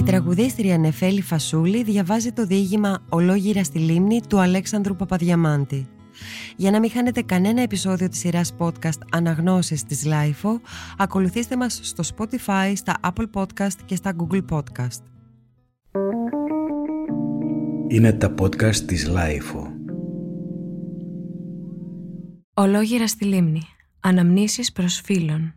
Η τραγουδίστρια Νεφέλη Φασούλη διαβάζει το διήγημα «Ολόγυρα στη λίμνη» του Αλέξανδρου Παπαδιαμάντη. Για να μην χάνετε κανένα επεισόδιο της σειράς podcast «Αναγνώσεις» της Lifeo, ακολουθήστε μας στο Spotify, στα Apple Podcast και στα Google Podcast. Είναι τα podcast της Lifeo. Ολόγυρα στη λίμνη. Αναμνήσεις προς φίλων.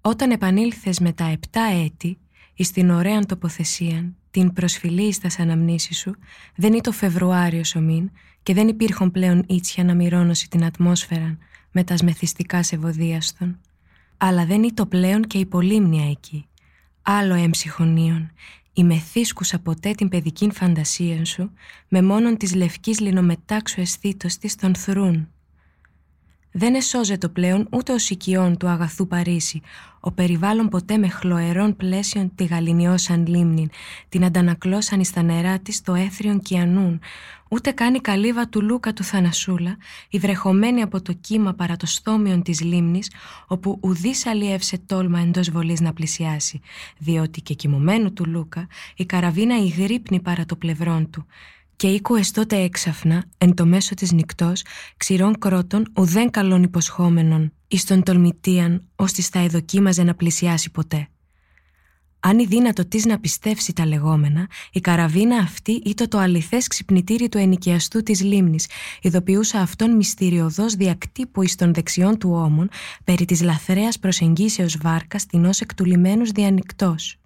Όταν επανήλθες με τα επτά έτη, εις την ωραία τοποθεσία, την προσφυλή στα αναμνήσεις σου, δεν είναι το Φεβρουάριος σωμήν και δεν υπήρχαν πλέον ίτσια να μυρώνωσει την ατμόσφαιρα με τας σμεθιστικά σεβοδίαστον. Αλλά δεν είναι το πλέον και η πολύμνια εκεί. Άλλο έμψυχονίων, η μεθύσκουσα ποτέ την παιδική φαντασία σου, με μόνον της λευκής λινομετάξου αισθήτως της των θρούν δεν εσώζεται πλέον ούτε ο οικειών του αγαθού Παρίσι, ο περιβάλλον ποτέ με χλωερών πλαίσιων τη γαλινιώσαν λίμνην, την αντανακλώσαν εις τα νερά της το έθριον κιανούν, ούτε καν η καλύβα του Λούκα του Θανασούλα, η βρεχωμένη από το κύμα παρά το στόμιον της λίμνης, όπου ουδής αλλιεύσε τόλμα εντός βολής να πλησιάσει, διότι και κοιμωμένου του Λούκα η καραβίνα ηγρύπνει παρά το πλευρόν του, και οίκουες τότε έξαφνα, εν το μέσο της νυχτός, ξηρών κρότων ουδέν καλών υποσχόμενων, εις τον τολμητίαν, ώστις θα εδοκίμαζε να πλησιάσει ποτέ. Αν η δύνατο της να πιστεύσει τα λεγόμενα, η καραβίνα αυτή ήταν το αληθές ξυπνητήρι του ενοικιαστού της λίμνης, ειδοποιούσα αυτόν μυστηριωδώς διακτύπου εις των δεξιών του ώμων περί της λαθρέας προσεγγίσεως βάρκας την ως εκτουλημένου διανυκτός.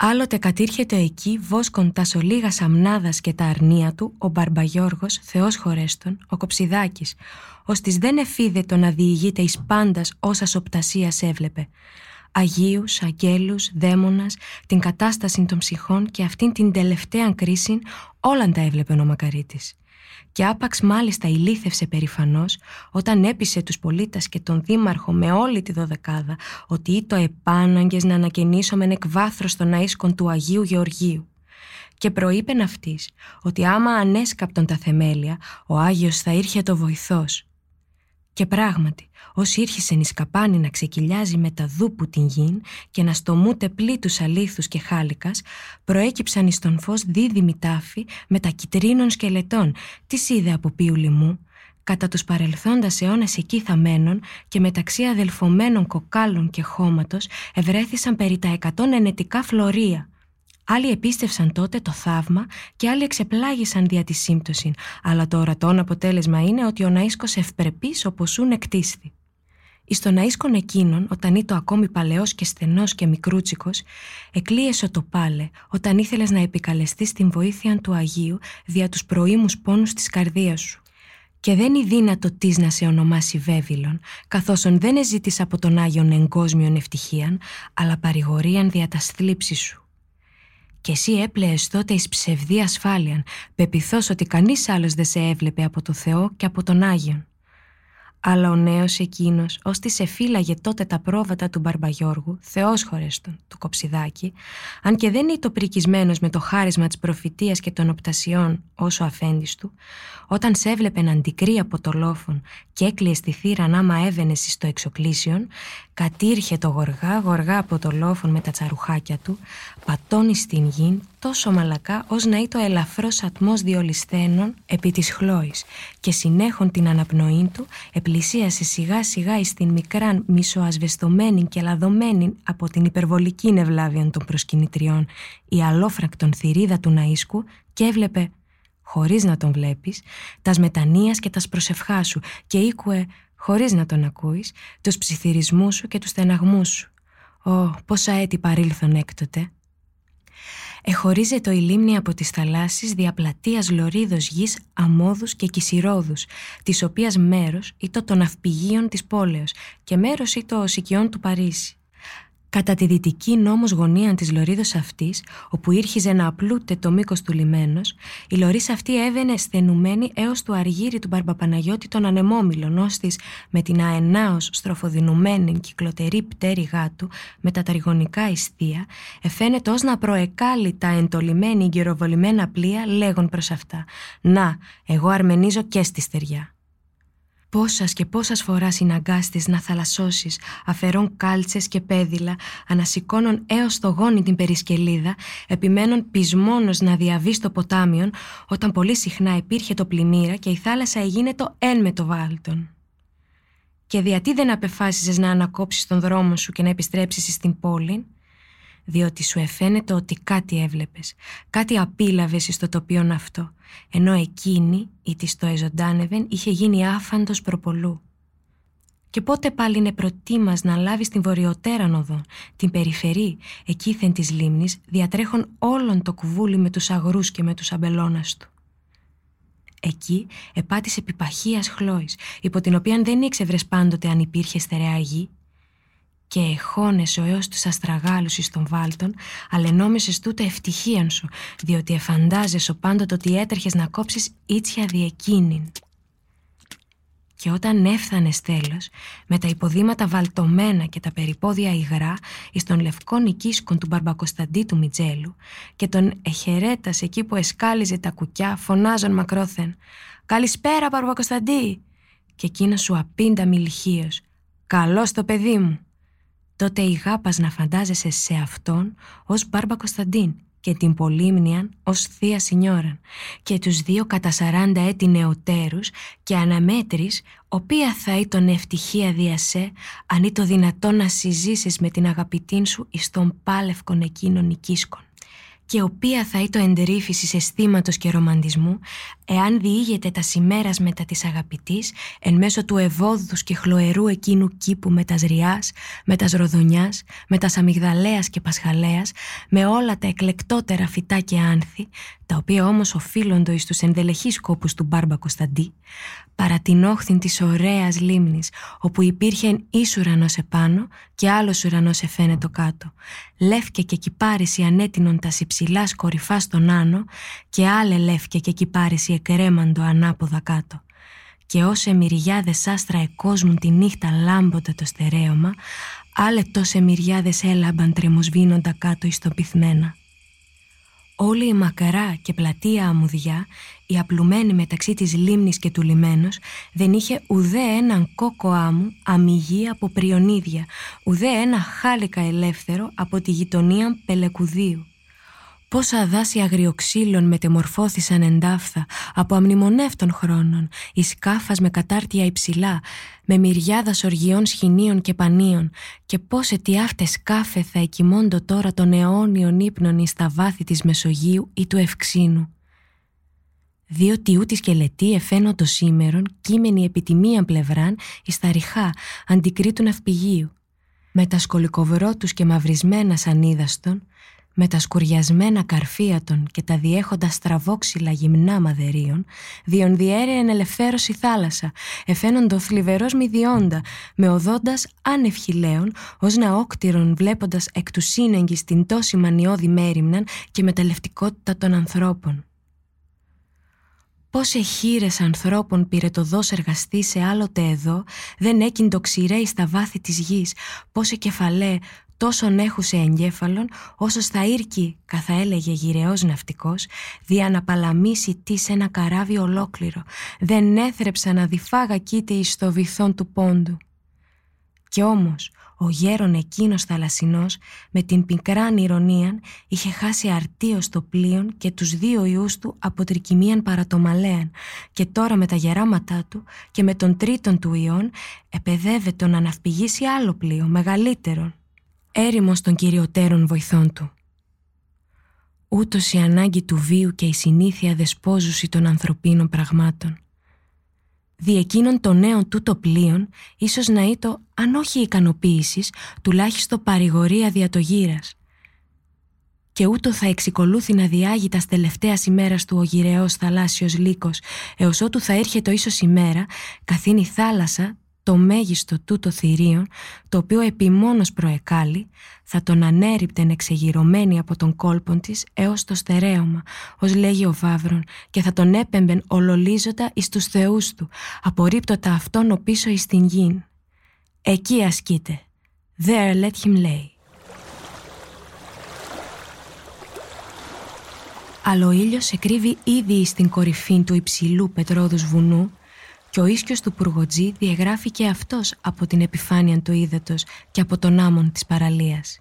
Άλλοτε κατήρχεται εκεί βόσκον τα σολίγα αμνάδας και τα αρνία του ο Μπαρμπαγιώργος, Θεός χωρέστον, ο Κοψιδάκης, ώστις δεν εφίδε το να διηγείται εις πάντας όσα σοπτασίας έβλεπε. Αγίους, αγγέλους, δαίμονας, την κατάσταση των ψυχών και αυτήν την τελευταία κρίση όλαν τα έβλεπε ο Μακαρίτης και άπαξ μάλιστα ηλίθευσε περηφανώς όταν έπεισε τους πολίτες και τον δήμαρχο με όλη τη δωδεκάδα ότι ήτο επάναγκες να ανακαινήσομεν εκ βάθρος των αΐσκων του Αγίου Γεωργίου. Και προείπεν αυτής ότι άμα ανέσκαπτον τα θεμέλια, ο Άγιος θα ήρχε το βοηθός και πράγματι, όσοι ήρχισεν εις καπάνι να ξεκυλιάζει με τα δούπου την γην και να στομούτε πλήτους αλήθους και χάλικας, προέκυψαν εις τον φως δίδυμη τάφη με τα κυτρίνων σκελετών, τις είδε από ποιου λοιμού, κατά τους παρελθόντας αιώνες εκεί θαμένων και μεταξύ αδελφωμένων κοκάλων και χώματος ευρέθησαν περί τα εκατόν ενετικά φλωρία, Άλλοι επίστευσαν τότε το θαύμα και άλλοι εξεπλάγησαν δια της σύμπτωσης, αλλά το ορατόν αποτέλεσμα είναι ότι ο Ναΐσκος ευπρεπής όπως ούν εκτίσθη. Εις τον Ναΐσκον εκείνον, όταν ήτο ακόμη παλαιός και στενός και μικρούτσικος, εκλείεσαι το πάλε όταν ήθελες να επικαλεστείς την βοήθεια του Αγίου δια τους προήμους πόνους της καρδίας σου. Και δεν είναι δύνατο τη να σε ονομάσει Βέβυλον, καθώς δεν εζήτης από τον Άγιον εγκόσμιον ευτυχίαν, αλλά παρηγορίαν δια τα σου και εσύ έπλεες τότε εις ψευδή ασφάλειαν, πεπιθώς ότι κανείς άλλος δεν σε έβλεπε από το Θεό και από τον Άγιον. Αλλά ο νέος εκείνος, ώστις εφύλαγε τότε τα πρόβατα του Μπαρμπαγιώργου, Θεός χωρέστον, του Κοψιδάκη, αν και δεν ήταν πρικισμένος με το χάρισμα της προφητείας και των οπτασιών όσο αφέντης του, όταν σε έβλεπε να αντικρεί από το λόφον και έκλειες στη θύρα άμα έβαινε στο εξοκλήσιον, κατήρχε το γοργά γοργά από το λόφον με τα τσαρουχάκια του, πατώνει στην γη τόσο μαλακά ως να είτο ελαφρός ατμός διολυσθένων επί της χλώης και συνέχον την αναπνοή του επλησίασε σιγά σιγά εις την μικράν μισοασβεστομένη και λαδωμένη από την υπερβολική νευλάβια των προσκυνητριών η αλόφρακτον θηρίδα του ναΐσκου και έβλεπε χωρίς να τον βλέπεις, τας μετανοίας και τας προσευχάς σου και οίκουε, χωρίς να τον ακούεις, τους ψιθυρισμούς σου και τους στεναγμούς σου. Ω, πόσα έτη παρήλθον έκτοτε. Εχωρίζεται η λίμνη από τις θαλάσσης διαπλατείας λωρίδος γης αμόδους και κυσιρόδους, της οποίας μέρος ήταν των ναυπηγείων της πόλεως και μέρος ήταν ο του Παρίσι. Κατά τη δυτική νόμος γωνία της λωρίδος αυτής, όπου ήρχιζε να απλούτε το μήκος του λιμένος, η λωρίς αυτή έβαινε στενουμένη έως του αργύρι του Μπαρμπαπαναγιώτη των ανεμόμυλων, ώστις με την αενάως στροφοδινουμένη κυκλοτερή πτέρη γάτου, με τα τριγωνικά ιστία, εφαίνεται ως να προεκάλει τα εντολημένη γυροβολημένα πλοία, λέγον προς αυτά «Να, εγώ αρμενίζω και στη στεριά». Πόσας και πόσας φοράς συναγκάστης να θαλασσώσεις, αφαιρών κάλτσες και πέδιλα, ανασηκώνων έως το γόνι την περισκελίδα, επιμένων πισμόνος να διαβεί στο ποτάμιον, όταν πολύ συχνά υπήρχε το πλημμύρα και η θάλασσα έγινε το εν με το βάλτον. Και γιατί δεν απεφάσισες να ανακόψεις τον δρόμο σου και να επιστρέψεις στην πόλη, διότι σου εφαίνεται ότι κάτι έβλεπες, κάτι απίλαβες στο τοπιόν αυτό, ενώ εκείνη ή της το εζωντάνευεν είχε γίνει άφαντος προπολού. Και πότε πάλι είναι προτίμας να λάβεις την βορειοτέραν οδό, την περιφερή, εκείθεν της λίμνης, διατρέχον όλον το κουβούλι με τους αγρούς και με τους αμπελώνας του. Εκεί επάτησε επιπαχίας χλώης, υπό την οποία δεν ήξευρες πάντοτε αν υπήρχε στερεά γη, και εχώνεσαι έως τους αστραγάλους εις των βάλτων, αλλά ενόμισες τούτο ευτυχίαν σου, διότι εφαντάζεσαι πάντοτε ότι έτρεχες να κόψεις ήτσια διεκίνην. Και όταν έφθανες τέλος, με τα υποδήματα βαλτωμένα και τα περιπόδια υγρά, εις των λευκών οικίσκων του Μπαρμπακοσταντή του Μιτζέλου, και τον εχαιρέτας εκεί που εσκάλιζε τα κουκιά, φωνάζον μακρόθεν «Καλησπέρα Μπαρμπακοσταντή» και εκείνος σου απίντα μιλχίος «Καλώς το παιδί μου» τότε η γάπας να φαντάζεσαι σε αυτόν ως Μπάρμπα Κωνσταντίν και την Πολύμνιαν ως Θεία Σινιόραν και τους δύο κατά σαράντα έτη νεοτέρους και αναμέτρης οποία θα ήταν ευτυχία διασέ αν ή το δυνατόν να συζήσεις με την αγαπητήν σου εις των πάλευκων εκείνων οικίσκων και οποία θα είτο εντρύφηση αισθήματος και ρομαντισμού, εάν διήγεται τα σημέρας μετά της αγαπητής, εν μέσω του ευόδους και χλωερού εκείνου κήπου με τα ριάς, με τα ροδονιάς, με τα αμυγδαλέας και πασχαλέας, με όλα τα εκλεκτότερα φυτά και άνθη, τα οποία όμως οφείλονται εις τους ενδελεχείς κόπους του Μπάρμπα Κωνσταντή, παρά την όχθη της ωραίας λίμνης, όπου υπήρχε εις ουρανός επάνω και άλλος ουρανός εφαίνεται κάτω. Λεύκε και κυπάρισι ανέτεινον τα υψηλά κορυφά στον άνω και άλλε λεύκε και κυπάρισι εκρέμαντο ανάποδα κάτω. Και όσε μυριάδες άστρα εκόσμουν τη νύχτα λάμπονται το στερέωμα, άλλε τόσε μυριάδες έλαμπαν τρεμοσβήνοντα κάτω εις το πυθμένα. Όλη η μακαρά και πλατεία αμμουδιά, η απλουμένη μεταξύ της λίμνης και του λιμένος, δεν είχε ουδέ έναν κόκο άμμου αμυγή από πριονίδια, ουδέ ένα χάλικα ελεύθερο από τη γειτονία Πελεκουδίου. Πόσα δάση αγριοξύλων μετεμορφώθησαν εντάφθα από αμνημονεύτων χρόνων, η σκάφας με κατάρτια υψηλά, με μυριάδα οργιών σχοινίων και πανίων, και πώς αιτιάφτες σκάφε θα εκοιμώντο τώρα των αιώνιων ύπνων εις τα βάθη της Μεσογείου ή του Ευξήνου. Διότι ούτι σκελετοί εφαίνοντο σήμερον, κείμενοι επί τη μίαν πλευράν, εις τα ριχά, αντικρίτου ναυπηγείου. Με τα σκολικοβρότους και μαυρισμένα σανίδαστον, με τα σκουριασμένα καρφία των και τα διέχοντα στραβόξυλα γυμνά μαδερίων, διονδιέρεεν ελευθέρωση θάλασσα, εφαίνοντο θλιβερός μηδιόντα, με οδόντας άνευ χιλέων, ως ναόκτηρον βλέποντας εκ του σύνεγγυ την τόση μανιώδη μέρημναν και μεταλλευτικότητα των ανθρώπων. Πόσε χείρες ανθρώπων πήρε το δός εργαστή σε άλλοτε εδώ, δεν έκυντο ξηρέει στα βάθη της γης, πόσε κεφαλέ, τόσον έχουσε εγκέφαλον, όσο στα ήρκη, καθα έλεγε γυρεός ναυτικός, δια να παλαμίσει τι σε ένα καράβι ολόκληρο, δεν έθρεψα να διφάγα κοίται εις το βυθόν του πόντου. Κι όμως, ο γέρον εκείνος θαλασσινός, με την πικράν ηρωνίαν, είχε χάσει αρτίος το πλοίον και τους δύο ιούς του από τρικυμίαν παρατομαλέαν. Και τώρα με τα γεράματά του και με τον τρίτον του ιών επαιδεύεται να ναυπηγήσει άλλο πλοίο, μεγαλύτερον έρημος των κυριωτέρων βοηθών του. Ούτως η ανάγκη του βίου και η συνήθεια δεσπόζουση των ανθρωπίνων πραγμάτων. Δι' εκείνων των νέων τούτο πλοίων, ίσως να είτο, αν όχι ικανοποίησης, τουλάχιστον παρηγορία δια το γύρας. Και ούτω θα εξικολούθη να διάγει τας τελευταίας ημέρας του ο γυραιός θαλάσσιος λύκος, έως ότου θα έρχεται ίσως ημέρα, καθήν η θάλασσα το μέγιστο τούτο θηρίων, το οποίο επιμόνως προεκάλει, θα τον ανέριπτεν εξεγυρωμένη από τον κόλπον της έως το στερέωμα, ως λέγει ο Βαύρον, και θα τον έπεμπεν ολολίζοντα εις τους θεούς του, απορρίπτωτα αυτόν ο πίσω εις την γην. Εκεί ασκείται. There let him lay. Αλλά ο ήλιος εκρύβει ήδη στην κορυφή του υψηλού πετρόδους βουνού και ο ίσκιος του Πουργοτζή διαγράφει και αυτός από την επιφάνεια του ύδατος και από τον άμμον της παραλίας.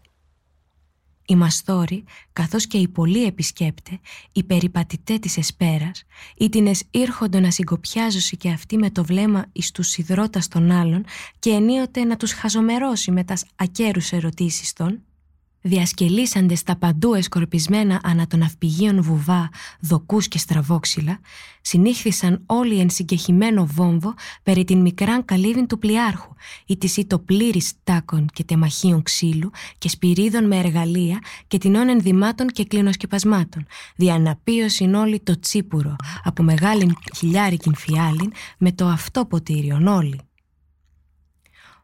Οι μαστόροι, καθώς και οι πολλοί επισκέπτες, οι περιπατητέ της εσπέρας, οι τίνες ήρχοντο να συγκοπιάζωσι και αυτοί με το βλέμμα εις τους υδρότας των άλλων και ενίοτε να τους χαζομερώσει με τας ακέρους ερωτήσεις των, διασκελίσαντε στα παντού εσκορπισμένα ανά των αυπηγείων βουβά, δοκούς και στραβόξυλα, συνήχθησαν όλοι εν συγκεχημένο βόμβο περί την μικράν καλύβιν του πλοιάρχου, ή της το πλήρης τάκων και τεμαχίων ξύλου και σπυρίδων με εργαλεία και τεινών ενδυμάτων και κλινοσκεπασμάτων, διαναπίωσιν όλοι το τσίπουρο από μεγάλην χιλιάρικην φιάλιν με το αυτό ποτήριον όλοι.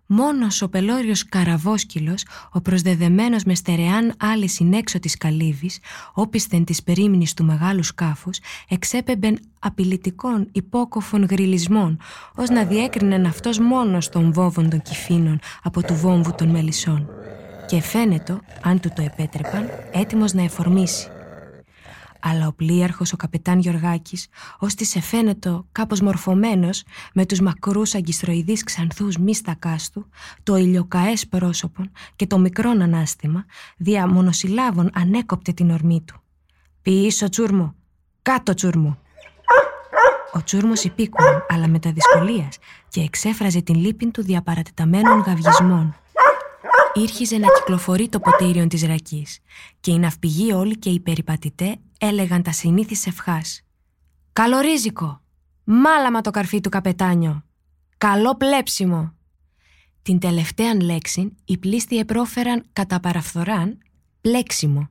Μόνος ο πελώριος καραβόσκυλος, ο προσδεδεμένος με στερεάν άλλη συνέξω της καλύβης, όπισθεν της περίμηνης του μεγάλου σκάφους, εξέπεμπεν απειλητικών υπόκοφων γριλισμών, ως να διέκρινεν αυτός μόνος των βόβων των κυφίνων από του βόμβου των μελισσών. Και φαίνεται, αν του το επέτρεπαν, έτοιμος να εφορμήσει αλλά ο πλοίαρχος ο καπετάν Γιωργάκης, ως της εφαίνετο κάπως μορφωμένος με τους μακρούς αγκιστροειδείς ξανθούς μίστακάς του, το ηλιοκαές πρόσωπον και το μικρόν ανάστημα, δια μονοσυλλάβων ανέκοπτε την ορμή του. «Πίσω τσούρμο! Κάτω τσούρμο!» Ο τσούρμος υπήκουε, αλλά με τα δυσκολίας και εξέφραζε την λύπη του διαπαρατεταμένων γαυγισμών. Ήρχιζε να κυκλοφορεί το ποτήριον της ρακής και οι ναυπηγοί όλοι και οι περιπατητέ έλεγαν τα συνήθις ευχάς. «Καλορίζικο! Μάλαμα το καρφί του καπετάνιο! Καλό πλέψιμο!» Την τελευταία λέξη οι πλήστοι επρόφεραν κατά παραφθοράν «πλέξιμο».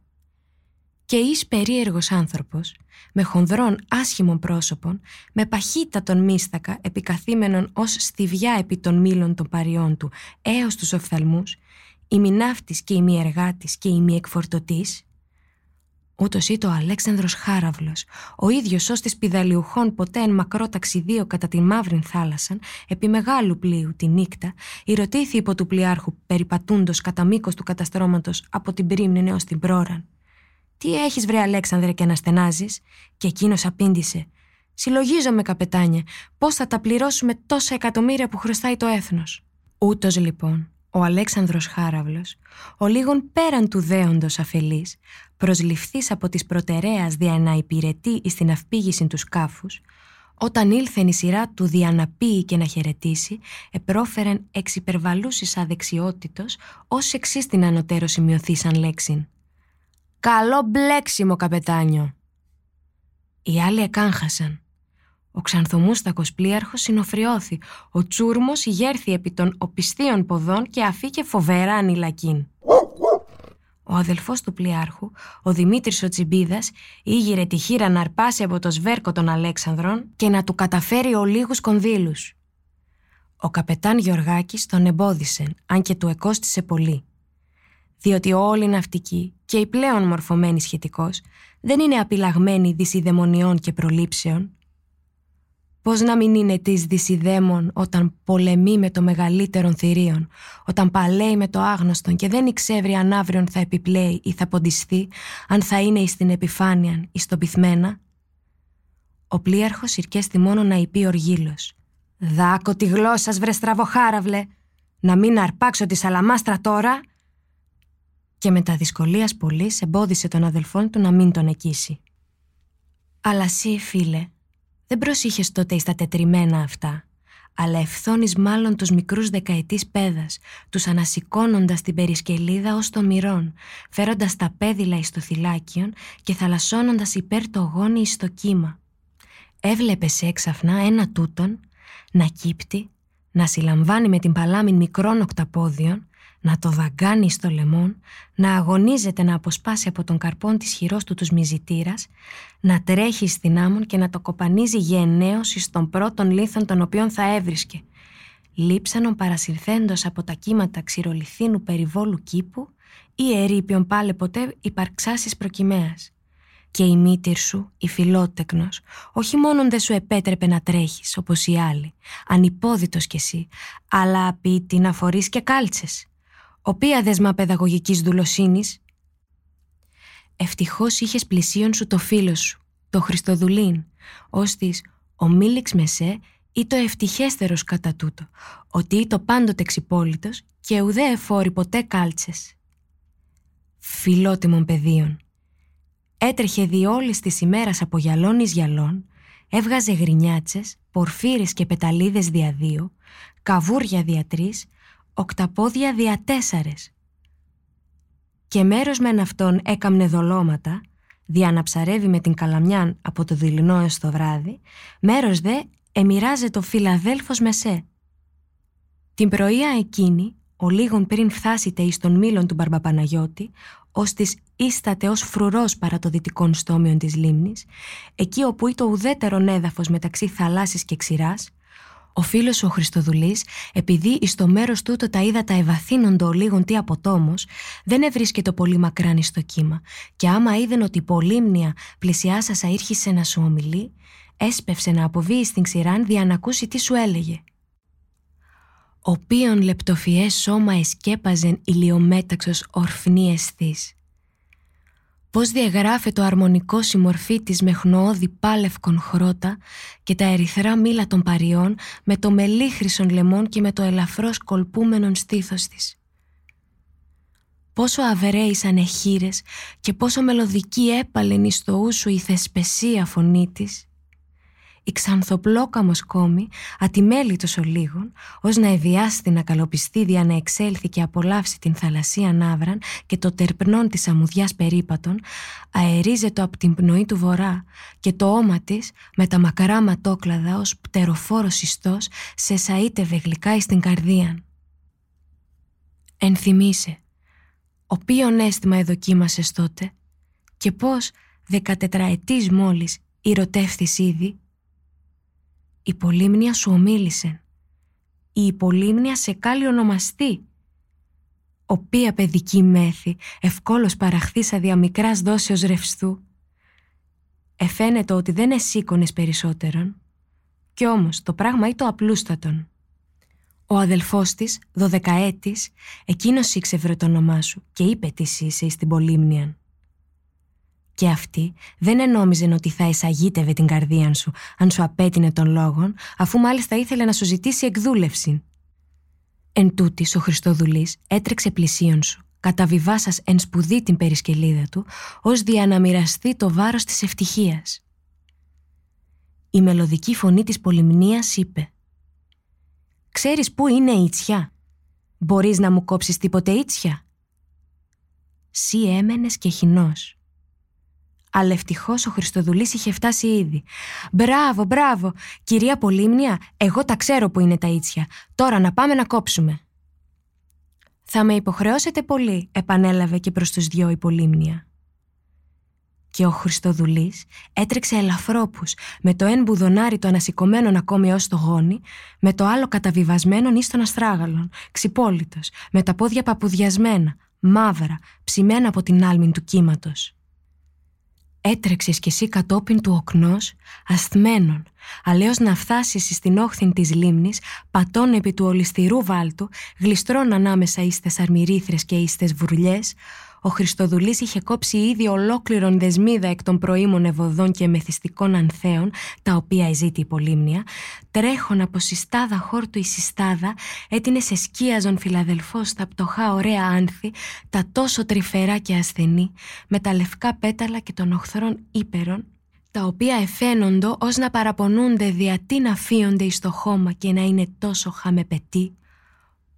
Και εις περίεργος άνθρωπος, με χονδρών άσχημων πρόσωπων, με παχύτατον μίστακα επικαθήμενον ως στιβιά επί των μήλων των παριών του έως τους οφθαλμούς, ημινάφτης και ημιεργάτης και ημιεκφορτωτής, Ούτως ή το Αλέξανδρος Χάραυλο, ο ίδιος ως της πιδαλιουχών ποτέ εν μακρό ταξιδίο κατά τη μαύρη θάλασσα, επί μεγάλου πλοίου τη νύχτα, ηρωτήθη υπό του πλοιάρχου περιπατούντος κατά μήκος του καταστρώματος από την πρίμνη έως την πρόραν. Τι έχεις βρε Αλέξανδρε και να στενάζεις, και εκείνος απήντησε. Συλλογίζομαι, καπετάνια, πώς θα τα πληρώσουμε τόσα εκατομμύρια που χρωστάει το έθνος. Ούτως λοιπόν, ο Αλέξανδρος Χάραυλος, ο λίγον πέραν του δέοντος αφελής, προσληφθής από τις προτεραίας δια να υπηρετεί εις την αυπήγηση του σκάφους, όταν ήλθεν η σειρά του δια να πει και να χαιρετήσει, επρόφερεν εξ υπερβαλούσης αδεξιότητος, ως εξής την ανωτέρω σημειωθήσαν λέξην. «Καλό μπλέξιμο, καπετάνιο!» Οι άλλοι εκάγχασαν. Ο ξανθομούστακος πλοίαρχος συνοφριώθη. Ο τσούρμος ηγέρθη επί των οπισθίων ποδών και αφήκε φοβερά ανηλακήν. Ο αδελφός του πλοιάρχου, ο Δημήτρης ο Τσιμπίδας, ήγηρε τη χείρα να αρπάσει από το σβέρκο των Αλέξανδρων και να του καταφέρει ο λίγους κονδύλους. Ο καπετάν Γιωργάκης τον εμπόδισε, αν και του εκόστησε πολύ. Διότι όλοι οι ναυτικοί και οι πλέον μορφωμένοι σχετικώς δεν είναι απειλαγμένοι δυσιδαιμονιών και προλήψεων, Πώς να μην είναι της δυσιδέμων όταν πολεμεί με το μεγαλύτερον θηρίον, όταν παλέει με το άγνωστον και δεν εξεύρει αν αύριον θα επιπλέει ή θα ποντιστεί, αν θα είναι εις την επιφάνεια ή στο πυθμένα. Ο πλοίαρχος ηρκέστη μόνο να υπεί οργήλος. «Δάκω τη γλώσσα βρε στραβοχάραυλε! Να μην αρπάξω τη σαλαμάστρα τώρα!» Και με τα δυσκολίας πολύ εμπόδισε τον αδελφόν του να μην τον εκίσει. «Αλλά εσύ, φίλε, δεν προσήχες τότε στα τετριμένα αυτά, αλλά ευθώνεις μάλλον τους μικρούς δεκαετής πέδας, τους ανασηκώνοντας την περισκελίδα ως το μυρών, φέροντας τα πέδιλα εις το θυλάκιον και θαλασσώνοντας υπέρ το γόνι εις το κύμα. Έβλεπες έξαφνα ένα τούτον να κύπτει, να συλλαμβάνει με την παλάμη μικρών οκταπόδιων, να το δαγκάνει στο λαιμόν, να αγωνίζεται να αποσπάσει από τον καρπόν της χειρός του τους μυζητήρας, να τρέχει στην άμμον και να το κοπανίζει γενναίος εις των πρώτων λίθων των οποίων θα έβρισκε. Λείψανον παρασυρθέντος από τα κύματα ξηρολιθίνου περιβόλου κήπου ή ερήπιον πάλε ποτέ υπαρξάσεις προκυμαίας. Και η μήτυρ σου, η φιλότεκνος, όχι μόνον δεν σου επέτρεπε να τρέχεις όπως οι άλλοι, ανυπόδητος κι εσύ, αλλά απίτη να φορείς και κάλτσες. Οποία δεσμα παιδαγωγικής δουλοσύνης; Ευτυχώς είχες πλησίον σου το φίλο σου, το Χριστοδουλίν, ώστις ο Μίληξ Μεσέ ή το ευτυχέστερος κατά τούτο, ότι ή το πάντοτε ξυπόλυτος και ουδέ εφόρει ποτέ κάλτσες. Φιλότιμων πεδίων. Έτρεχε δι' όλης της ημέρας από γυαλών εις γυαλών, έβγαζε γρινιάτσες, πορφύρες και πεταλίδες δια δύο, καβούρια δια τρεις, οκταπόδια δια τέσσαρες. Και μέρος μεν αυτόν έκαμνε δολώματα, δια να ψαρεύει με την καλαμιάν από το δειλινό έως το βράδυ, μέρος δε εμοιράζε το φιλαδέλφος μεσέ. Την πρωία εκείνη, ο λίγον πριν φτάσετε εις των μήλων του Μπαρμπαπαναγιώτη, ως της ίσταται ως φρουρός παρά το δυτικόν στόμιον της λίμνης, εκεί όπου ήταν ουδέτερον έδαφος μεταξύ θαλάσσης και ξηράς, ο φίλος ο Χριστοδουλής, επειδή εις το μέρος τούτο τα ύδατα ευαθύνοντο ο λίγον τι αποτόμος, δεν ευρίσκεται πολύ μακράν στο κύμα και άμα είδεν ότι η πολύμνια πλησιάσασα ήρχισε να σου ομιλεί, έσπευσε να αποβεί στην ξηράν δια να ακούσει τι σου έλεγε. Οποίον λεπτοφιές σώμα εσκέπαζεν ηλιομέταξος ορφνή αισθής. Πώς διαγράφε το αρμονικό συμμορφή της με χνοώδη πάλευκον χρώτα και τα ερυθρά μήλα των παριών με το μελίχρυσον λεμόν και με το ελαφρώς κολπούμενον στήθος της. Πόσο αβερέησαν εχείρες και πόσο μελωδική έπαλεν εις το ούσου η θεσπεσία φωνή της η ξανθοπλόκαμος κόμη, ατιμέλητος ο λίγων, ως να ευιάσει την ακαλοπιστίδια να εξέλθει και απολαύσει την θαλασσία ναύραν και το τερπνόν της αμμουδιάς περίπατων, αερίζεται από την πνοή του βορρά και το όμα της με τα μακρά ματόκλαδα ως πτεροφόρος ιστός σε σαΐτευε γλυκά εις την καρδίαν. Ενθυμίσε, οποίον αίσθημα εδοκίμασες τότε και πώς δεκατετραετής μόλις ηρωτεύθης ήδη η πολύμνια σου ομίλησε. Η υπολύμνια σε κάλλει ονομαστή. Οποία παιδική μέθη, ευκόλως παραχθήσα δια μικράς δόσεως ρευστού. Εφαίνεται ότι δεν εσήκωνες περισσότερον. Κι όμως το πράγμα ή το απλούστατον. Ο αδελφός της, δωδεκαέτης, εκείνος ήξευρε το όνομά σου και είπε τι είσαι στην Πολύμνιαν. Και αυτή δεν ενόμιζε ότι θα εισαγήτευε την καρδία σου αν σου απέτεινε τον λόγον, αφού μάλιστα ήθελε να σου ζητήσει εκδούλευση. Εν τούτης ο Χριστοδουλής έτρεξε πλησίον σου, καταβιβάσας εν σπουδή την περισκελίδα του, ως δια να μοιραστεί το βάρος της ευτυχίας. Η μελωδική φωνή της πολυμνίας είπε «Ξέρεις πού είναι η Ιτσιά; Μπορείς να μου κόψεις τίποτε Ιτσιά» Σύ έμενες και χινός αλλά ευτυχώς ο Χριστοδουλής είχε φτάσει ήδη. Μπράβο, μπράβο! Κυρία Πολύμνια, εγώ τα ξέρω που είναι τα ίτσια. Τώρα να πάμε να κόψουμε. Θα με υποχρεώσετε πολύ, επανέλαβε και προς τους δυο η Πολύμνια. Και ο Χριστοδουλής έτρεξε ελαφρόπους, με το εν μπουδονάρι το ανασηκωμένο ακόμη ως το γόνι, με το άλλο καταβιβασμένο εις των αστράγαλων, ξυπόλυτος, με τα πόδια παπουδιασμένα, μαύρα, ψημένα από την άλμην του κύματος. Έτρεξες κι εσύ κατόπιν του οκνός, ασθμένων, αλέως να φτάσεις στην όχθη της λίμνης, πατών επί του ολιστηρού βάλτου, γλιστρών ανάμεσα εις αρμυρίθρες και εις βουρλιές, ο Χριστοδουλής είχε κόψει ήδη ολόκληρον δεσμίδα εκ των προήμων ευωδών και μεθυστικών ανθέων, τα οποία εζήτη η πολύμνια, τρέχον από συστάδα χόρτου η συστάδα, έτεινε σε σκίαζον φιλαδελφός στα πτωχά ωραία άνθη, τα τόσο τρυφερά και ασθενή, με τα λευκά πέταλα και των οχθρών ύπερων, τα οποία εφαίνοντο ως να παραπονούνται δια τι να φύονται εις το χώμα και να είναι τόσο χαμεπετή,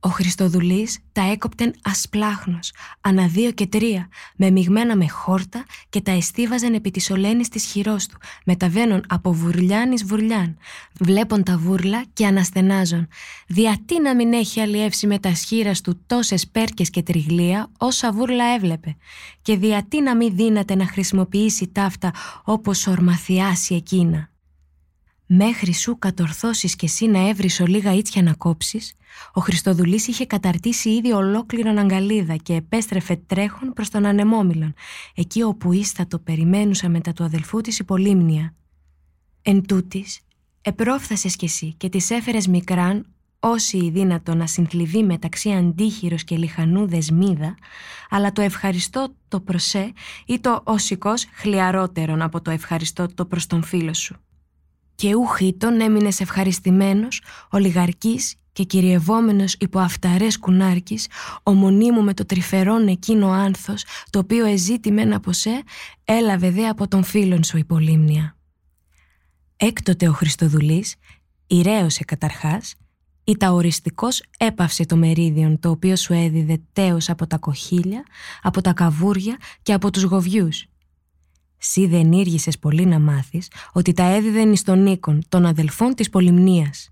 ο Χριστοδουλής τα έκοπτεν ασπλάχνος, ανά δύο και τρία, με μειγμένα με χόρτα και τα εστίβαζεν επί της ολένης της χειρός του, μεταβαίνουν από βουρλιάν εις βουρλιάν, βλέπουν τα βούρλα και αναστενάζουν. Διατί να μην έχει αλλιεύσει με τα σχήρας του τόσες πέρκες και τριγλία όσα βούρλα έβλεπε; Και διατί να μην δύναται να χρησιμοποιήσει ταύτα όπως ορμαθιάσει εκείνα; Μέχρι σου κατορθώσεις και εσύ να έβρει λίγα ίτσια να κόψεις, ο Χριστοδουλής είχε καταρτήσει ήδη ολόκληρον αγκαλίδα και επέστρεφε τρέχον προς τον ανεμόμυλον, εκεί όπου ίστατο περιμένουσα μετά του αδελφού της η Πολύμνια. Εν τούτης, επρόφθασες κι εσύ και της έφερες μικράν όσοι η δύνατο να συνθλιβεί μεταξύ αντίχειρος και λιχανού δεσμίδα, αλλά το ευχαριστώ το προσέ ή το όσικος χλιαρότερον από το ευχαριστώ το προς τον φίλο σου. Και ούχητον έμεινες ευχαριστημένος, ολιγαρκής και κυριευόμενος υπό αυταρές κουνάρκης, ομονίμου με το τρυφερόν εκείνο άνθος, το οποίο εζήτημεν από σε, έλαβε δε από τον φίλον σου υπολίμνια. Έκτοτε ο Χριστοδουλής, ηρέωσε καταρχάς, ή τα οριστικός έπαυσε το μερίδιον το οποίο σου έδιδε τέος από τα κοχύλια, από τα καβούρια και από τους γοβιούς. Σύ δεν ήργησες πολύ να μάθεις ότι τα έδιδεν εις τον Νίκον, των αδελφών της Πολυμνίας.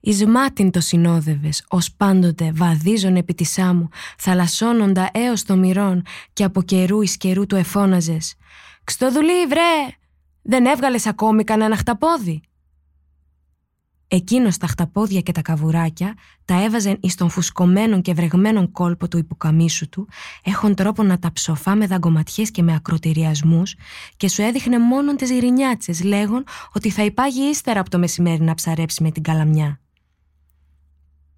Εις μάτιν το συνόδευες, ως πάντοτε βαδίζον επί της άμμου, θαλασσώνοντα έως το μυρών και από καιρού εις καιρού του εφώναζες «Ξτοδουλή βρε! Δεν έβγαλες ακόμη κανένα χταπόδι!» Εκείνος τα χταπόδια και τα καβουράκια τα έβαζε εις τον φουσκωμένο και βρεγμένο κόλπο του υποκαμίσου του, έχουν τρόπο να τα ψοφά με δαγκωματιές και με ακροτηριασμούς και σου έδειχνε μόνο τις γρινιάτσες λέγον ότι θα υπάγει ύστερα από το μεσημέρι να ψαρέψει με την καλαμιά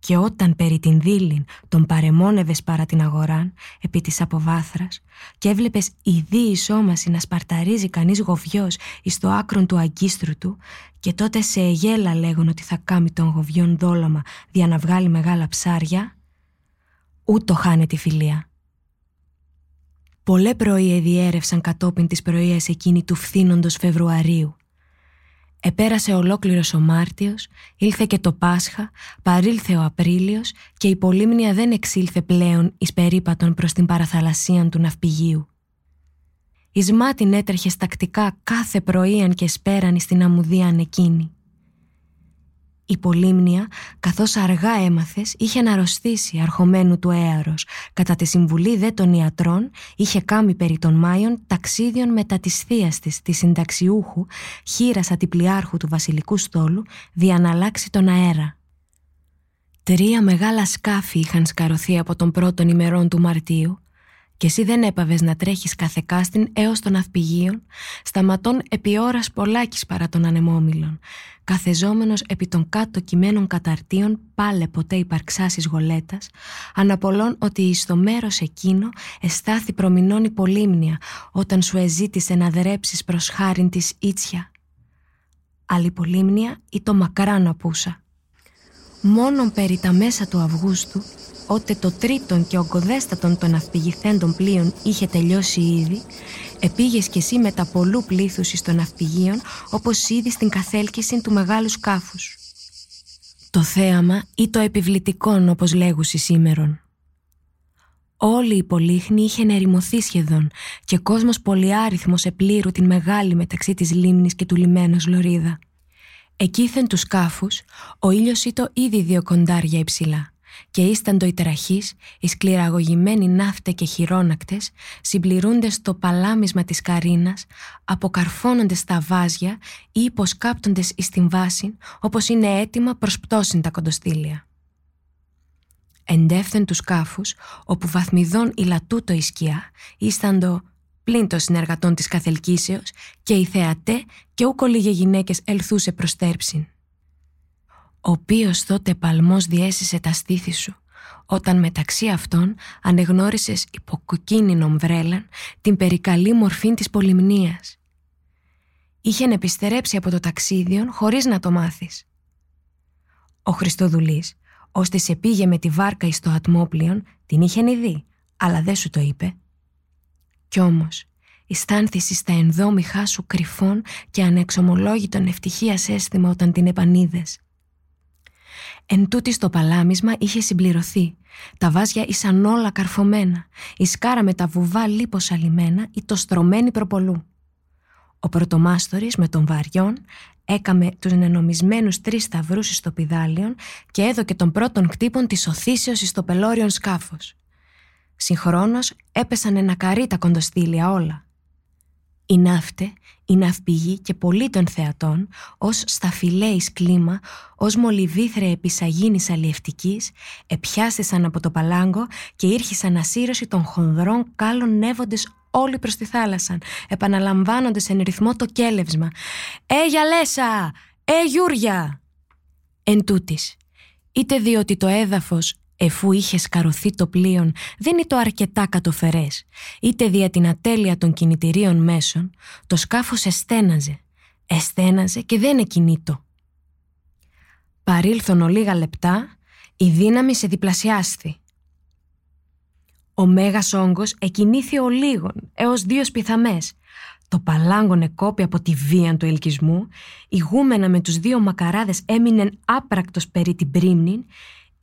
και όταν περί την δίλην τον παρεμόνευες παρά την αγοράν επί της αποβάθρας και έβλεπες ειδή η σώμαση να σπαρταρίζει κανείς γοβιός εις το άκρον του αγκίστρου του και τότε σε εγέλα λέγον ότι θα κάμει τον γοβιόν δόλωμα δια να βγάλει μεγάλα ψάρια, ούτω χάνε τη φιλία. Πολλέ πρωί διέρευσαν κατόπιν της πρωίας εκείνη του φθήνοντος Φεβρουαρίου Επέρασε ολόκληρος ο Μάρτιος, ήλθε και το Πάσχα, παρήλθε ο Απρίλιος και η Πολύμνια δεν εξήλθε πλέον εις περίπατον προς την παραθαλασσίαν του ναυπηγείου. Η Σμάτιν έτρεχε στακτικά κάθε πρωίαν και σπέραν στην αμμουδίαν εκείνη. Η Πολύμνια, καθώς αργά έμαθες, είχε αναρρωστήσει αρχομένου του έαρος. Κατά τη συμβουλή δε των ιατρών, είχε κάμει περί των Μάιων ταξίδιον μετά της θείας της, της συνταξιούχου, χείρας ατυπλιάρχου του βασιλικού στόλου, δια να αλλάξει τον αέρα. Τρία μεγάλα σκάφη είχαν σκαρωθεί από τον πρώτον ημερών του Μαρτίου και εσύ δεν έπαβες να τρέχεις κάθε κάστην έως των αυπηγείων, σταματών επί ώρας πολλάκις παρά των ανεμόμυλων, καθεζόμενος επί των κάτω κειμένων καταρτίων πάλε ποτέ υπαρξάσης γολέτας, αναπολών ότι εις το μέρος εκείνο εστάθη προμηνών πολύμνια όταν σου εζήτησε να δρέψεις προς χάριν της Ήτσια. Άλλη πολύμνια ή το μακράν απούσα. Μόνον περί τα μέσα του Αυγούστου Ότε το τρίτον και ογκοδέστατον των ναυπηγηθέντων πλοίων είχε τελειώσει ήδη, επήγες κι εσύ με τα πολλού πλήθους εις των ναυπηγείων, όπως ήδη στην καθέλκυση του μεγάλου σκάφους. Το θέαμα ή το επιβλητικόν, όπως λέγουσι σήμερον. Όλη η πολύχνη είχε ερημωθεί σχεδόν και κόσμος πολυάριθμος επλήρου την μεγάλη μεταξύ της λίμνης και του λιμένος Λωρίδα. Εκείθεν τους σκάφους, ο ήλιος ήτο ήδη δύο κοντάρια υψηλά και ίσταντο οι τραχείς, οι σκληραγωγημένοι ναύτε και χειρόνακτες, συμπληρούνται στο παλάμισμα της καρίνας, αποκαρφώνονται στα βάζια ή υποσκάπτοντες εις την βάση, όπως είναι έτοιμα προς πτώσιν τα κοντοστήλια. Εντεύθεν τους σκάφους, όπου βαθμιδών ηλατούτο η σκιά, ίσταντο πλην των συνεργατών της καθελκύσεως και οι θεατέ και ούκο λίγε γυναίκες ελθούσε προστέρψιν ο οποίος τότε παλμός διέσυσε τα στήθη σου, όταν μεταξύ αυτών ανεγνώρισες υπό κοκκίνινο την περικαλή μορφή της πολυμνίας. Είχεν επιστερέψει από το ταξίδιον χωρίς να το μάθεις. Ο Χριστοδουλής, ώστε σε πήγε με τη βάρκα εις το ατμόπλιον, την είχεν ειδεί, αλλά δεν σου το είπε. Κι όμως, αισθάνθησης στα ενδόμηχά σου κρυφών και ανεξομολόγητον ευτυχίας αίσθημα όταν την επανείδες. Εν τούτη το παλάμισμα είχε συμπληρωθεί. Τα βάζια ήσαν όλα καρφωμένα, η σκάρα με τα βουβά λίπος αλιμένα ή το στρωμένη προπολού. Ο πρωτομάστορης με τον βαριόν έκαμε τους νενομισμένους τρεις σταυρούς στο πιδάλιον και έδωκε τον πρώτον κτύπων της οθήσεως στο πελώριον σκάφος. Συγχρόνως έπεσαν ένα καρύ τα κοντοστήλια όλα. Η ναύτε, η ναυπηγή και πολλοί των θεατών, ως σταφυλαίης κλίμα, ως μολυβήθρε επισαγίνης αλλιευτικής, επιάστησαν από το παλάγκο και ήρχισαν ασύρωση των χονδρών κάλων νεύοντες όλοι προς τη θάλασσα, επαναλαμβάνοντας εν ρυθμό το κέλευσμα. «Ε, Γιαλέσα! Ε, Γιούρια!» Εν τούτης, είτε διότι το έδαφος εφού είχε σκαρωθεί το πλοίον δεν ήταν αρκετά κατοφερές, είτε δια την ατέλεια των κινητηρίων μέσων, το σκάφος εστέναζε, Εστέναζε και δεν εκινήτω. Παρήλθον λίγα λεπτά, η δύναμη σε διπλασιάστη. Ο μέγας όγκος εκινήθη ο λίγων έως δύο σπιθαμές. Το παλάγκον εκόπη από τη βία του ελκυσμού, ηγούμενα με τους δύο μακαράδες έμεινεν άπρακτος περί την πρίμνην,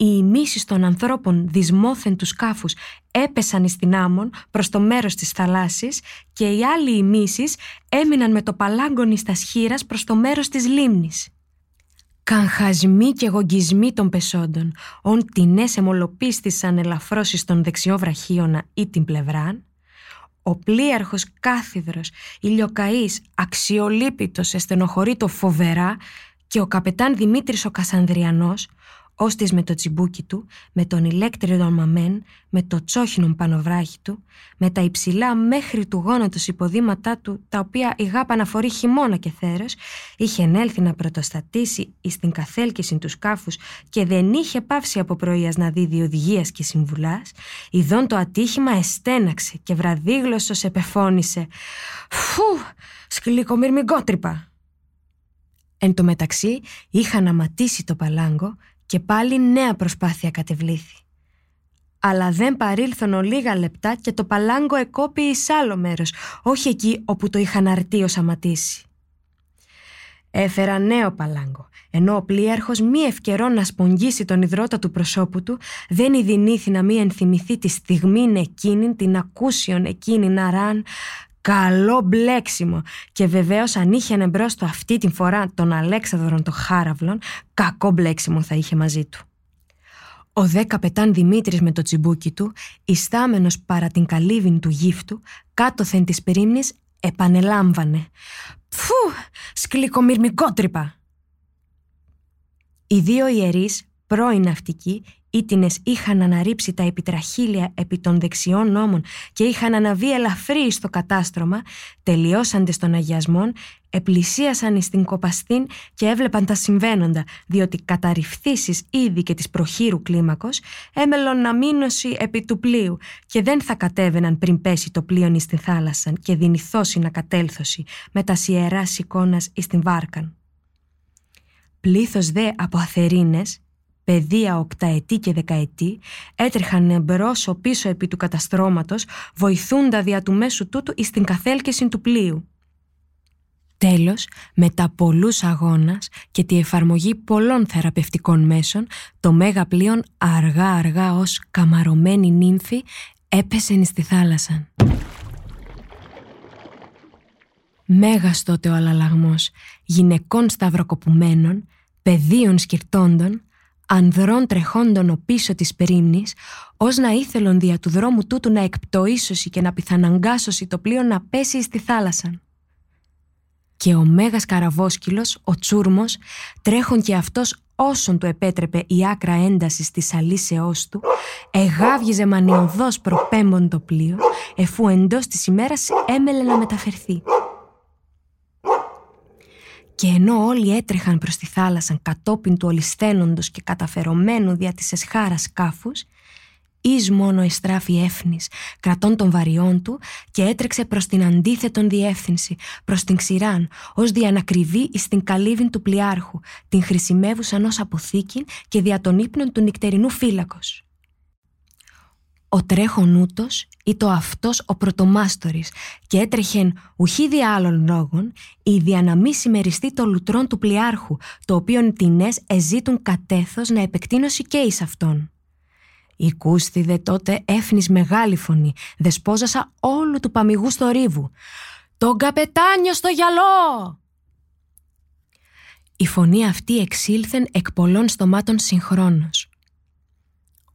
οι ημίσεις των ανθρώπων δυσμόθεν τους σκάφους έπεσαν εις την άμμον προς το μέρος της θαλάσσης και οι άλλοι ημίσεις έμειναν με το παλάγκον εις τα σχήρας προς το μέρος της λίμνης. Καγχασμοί και γογγισμοί των πεσόντων, ον τινές εμολοπίστησαν ελαφρώς εις τον δεξιό βραχίωνα ή την πλευράν, ο πλοίαρχος κάθιδρος, ηλιοκαής, αξιολύπητος, εστενοχωρήτο φοβερά και ο καπετάν Δημήτρης ο Κασανδριανός, Ώστις με το τσιμπούκι του, με τον ηλέκτριο των μαμέν, με το τσόχινο πανοβράχι του, με τα υψηλά μέχρι του γόνατος υποδήματά του, τα οποία η γάπα αναφορεί χειμώνα και θέρος, είχε ενέλθει να πρωτοστατήσει εις την καθέλκυση του σκάφους και δεν είχε πάυσει από πρωίας να δει οδηγίας και συμβουλάς, ειδών το ατύχημα εστέναξε και βραδίγλωσσος επεφώνησε «Φου, σκλικομυρμικότρυπα». Εν τω μεταξύ είχα αναματήσει το παλάγκο και πάλι νέα προσπάθεια κατεβλήθη. Αλλά δεν παρήλθον λίγα λεπτά και το παλάγκο εκόπη εις άλλο μέρος, όχι εκεί όπου το είχαν αρτίως αματήσει. Έφερα νέο παλάγκο, ενώ ο πλοίαρχος μη ευκαιρό να σπογγίσει τον υδρότα του προσώπου του, δεν ειδηνήθη να μη ενθυμηθεί τη στιγμή εκείνη, την ακούσιον εκείνη να ραν, Καλό μπλέξιμο. Και βεβαίως αν είχε εμπρό του αυτή την φορά τον Αλέξανδρον των Χάραυλων, κακό μπλέξιμο θα είχε μαζί του. Ο δε καπετάν Δημήτρης με το τσιμπούκι του, ιστάμενος παρά την καλύβιν του γύφτου, κάτωθεν της περίμνης, επανελάμβανε. Φου, σκλικομυρμικότρυπα! Οι δύο ιερείς, πρώην ναυτικοί, Ήτινες είχαν αναρρύψει τα επιτραχύλια επί των δεξιών νόμων και είχαν αναβεί ελαφρύ στο κατάστρωμα, τελειώσαντες των αγιασμών, επλησίασαν εις την κοπαστήν και έβλεπαν τα συμβαίνοντα, διότι καταρριφθήσεις ήδη και της προχείρου κλίμακος έμελον να μείνωση επί του πλοίου και δεν θα κατέβαιναν πριν πέσει το πλοίο εις την θάλασσα και δυνηθώσει να κατέλθωση με τα σιερά εικόνας εις την βάρκαν. Πλήθος δε από αθερίνες, παιδεία οκταετή και δεκαετή έτρεχαν εμπρό πίσω επί του καταστρώματος, βοηθούντα δια του μέσου τούτου εις την καθέλκυση του πλοίου. Τέλος, μετά πολλούς αγώνας και τη εφαρμογή πολλών θεραπευτικών μέσων, το μέγα πλοίον αργά-αργά ως καμαρωμένη νύμφη έπεσε στη θάλασσα. Μέγας τότε ο αλλαλαγμός, γυναικών σταυροκοπουμένων, παιδίων σκυρτώντων, ανδρών τρεχόντων πίσω της περίμνης, ως να ήθελον δια του δρόμου τούτου να εκπτωίσωση και να πιθαναγκάσωση το πλοίο να πέσει στη θάλασσα. Και ο μέγας καραβόσκυλος, ο τσούρμος, τρέχον και αυτός όσον του επέτρεπε η άκρα έντασης της αλήσεώς του, εγάβγιζε μανιωδώς προπέμπον το πλοίο, εφού εντός της ημέρας έμελε να μεταφερθεί. Και ενώ όλοι έτρεχαν προς τη θάλασσα κατόπιν του ολισθένοντος και καταφερωμένου δια της εσχάρας σκάφους, εις μόνο εστράφη έφνης, κρατών των βαριών του και έτρεξε προς την αντίθετον διεύθυνση, προς την ξηράν, ως διανακριβή εις την καλύβιν του πλοιάρχου, την χρησιμεύουσαν ως αποθήκη και δια των ύπνων του νυχτερινού φύλακος. Ο τρέχον ούτος το αυτός ο πρωτομάστορης και έτρεχεν ουχή δια άλλων λόγων η να μη συμμεριστεί το λουτρόν του πλοιάρχου το οποίον τινές εζήτουν κατέθος να επεκτείνωση και εις αυτόν. Η κούστιδε τότε έφνης μεγάλη φωνή, δεσπόζασα όλου του παμιγού στο ρίβου. «Τον καπετάνιο στο γυαλό!» Η φωνή αυτή εξήλθεν εκ πολλών στομάτων συγχρόνως.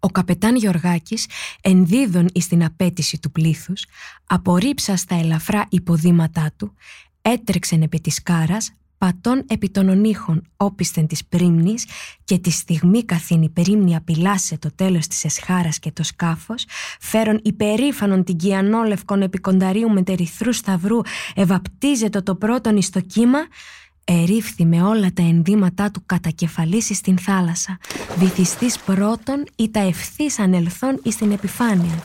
Ο καπετάν Γιωργάκης, ενδίδων εις την απέτηση του πλήθους, απορρίψα στα ελαφρά υποδήματά του, έτρεξεν επί της κάρας, πατών επί των ονείχων όπισθεν της πρίμνης και τη στιγμή καθήν η περίμνη απειλάσε το τέλος της εσχάρας και το σκάφος, φέρον υπερήφανον την κιανόλευκον επικονταρίου μετερυθρού σταυρού, ευαπτίζεται το πρώτον εις το κύμα, Ερίφθη με όλα τα ενδύματά του κατακεφαλίσει στην θάλασσα, βυθιστής πρώτον ή τα ευθύς ανελθόν εις την επιφάνεια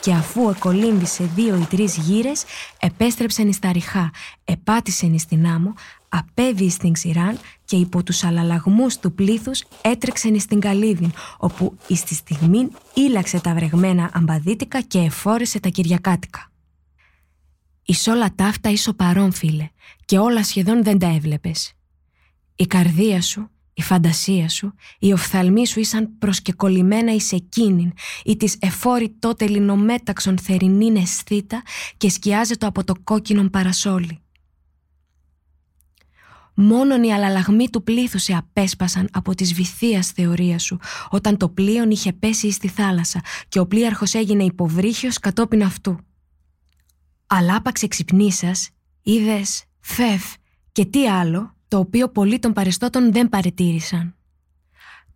και αφού εκολύμβησε δύο ή τρεις γύρες, επέστρεψαν εις τα ριχά, επάτησαν εις την άμμο, απέβη στην ξηράν και υπό τους αλλαλαγμούς του πλήθους έτρεξαν εις την καλύβιν, όπου εις τη στιγμή ήλαξε τα βρεγμένα αμπαδίτικα και εφόρεσε τα κυριακάτικα. Εις όλα ταύτα είσαι παρόν φίλε και όλα σχεδόν δεν τα έβλεπες. Η καρδία σου η φαντασία σου, οι οφθαλμοί σου ήσαν προσκεκολλημένα εις εκείνην ή της εφόρη τότε λινομέταξον θερινήν αισθήτα και σκιάζεται από το κόκκινο παρασόλι. Μόνον οι αλλαλαγμοί του πλήθους σε απέσπασαν από της βυθίας θεωρίας σου όταν το πλοίον είχε πέσει στη θάλασσα και ο πλοίαρχος έγινε υποβρύχιος κατόπιν αυτού. Αλλά άπαξ εξυπνήσας, είδες, φεύ και τι άλλο το οποίο πολλοί των παρεστώτων δεν παρετήρησαν.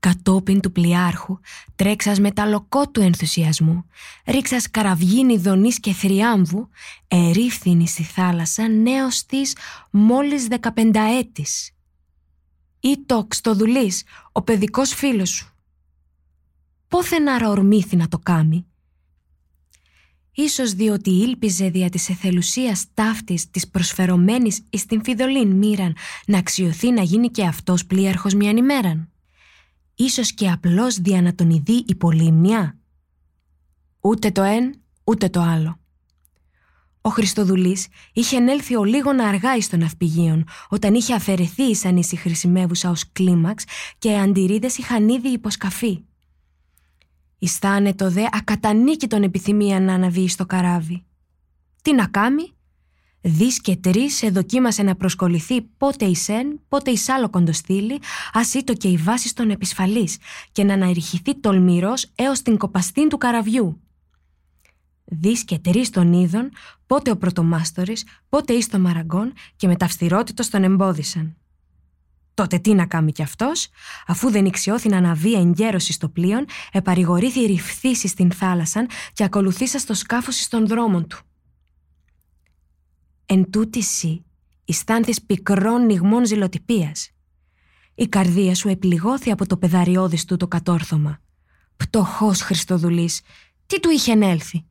Κατόπιν του πλοιάρχου, τρέξας με τα λοκό του ενθουσιασμού, ρίξας καραβγίνη δονής και θριάμβου, ερήφθηνη στη θάλασσα νέος της μόλις δεκαπενταέτης. Ή το ξτοδουλής, ο παιδικός φίλος σου. Πόθεν άρα ορμήθη να το κάμει, ίσως διότι ήλπιζε δια της εθελουσίας ταύτης της προσφερωμένης εις την φιδωλήν μοίραν να αξιωθεί να γίνει και αυτός πλοίαρχος μιαν ημέραν. Ίσως και απλώς δια να τον ειδεί υπολείμνια. Ούτε το εν, ούτε το άλλο. Ο Χριστοδουλής είχε ενέλθει ο λίγον αργά εις των ναυπηγείων, όταν είχε αφαιρεθεί η σανίση χρησιμεύουσα ως κλίμαξ και οι αντιρρίδες είχαν ήδη υποσκαφεί. Ιστάνε δε ακατανίκητον επιθυμία να αναβεί στο καράβι. Τι να κάμει, Δεις και τρεις σε δοκίμασε να προσκοληθεί πότε η Σεν, πότε η Σάλο κοντοστήλη, ας ήτο και η βάση των επισφαλής, και να αναρριχηθεί τολμηρός έως την κοπαστήν του καραβιού. Δεις και τρεις των είδων, πότε ο πρωτομάστορης, πότε εις το μαραγκόν, και με ταυστηρότητο τον εμπόδισαν. Τότε τι να κάνει κι αυτός, αφού δεν ηξιώθη να αναβεί εγκαίρωση στο πλοίο, επαρηγορήθη ρηφθήσει στην θάλασσα και ακολουθήσα στο σκάφος στον δρόμο του. Εν τούτη σύ, αισθάνθη πικρών νιγμών ζηλοτυπίας. Η καρδία σου επληγώθη από το πεδαριώδης του το κατόρθωμα. Πτωχός Χριστοδουλής, τι του είχε ενέλθει;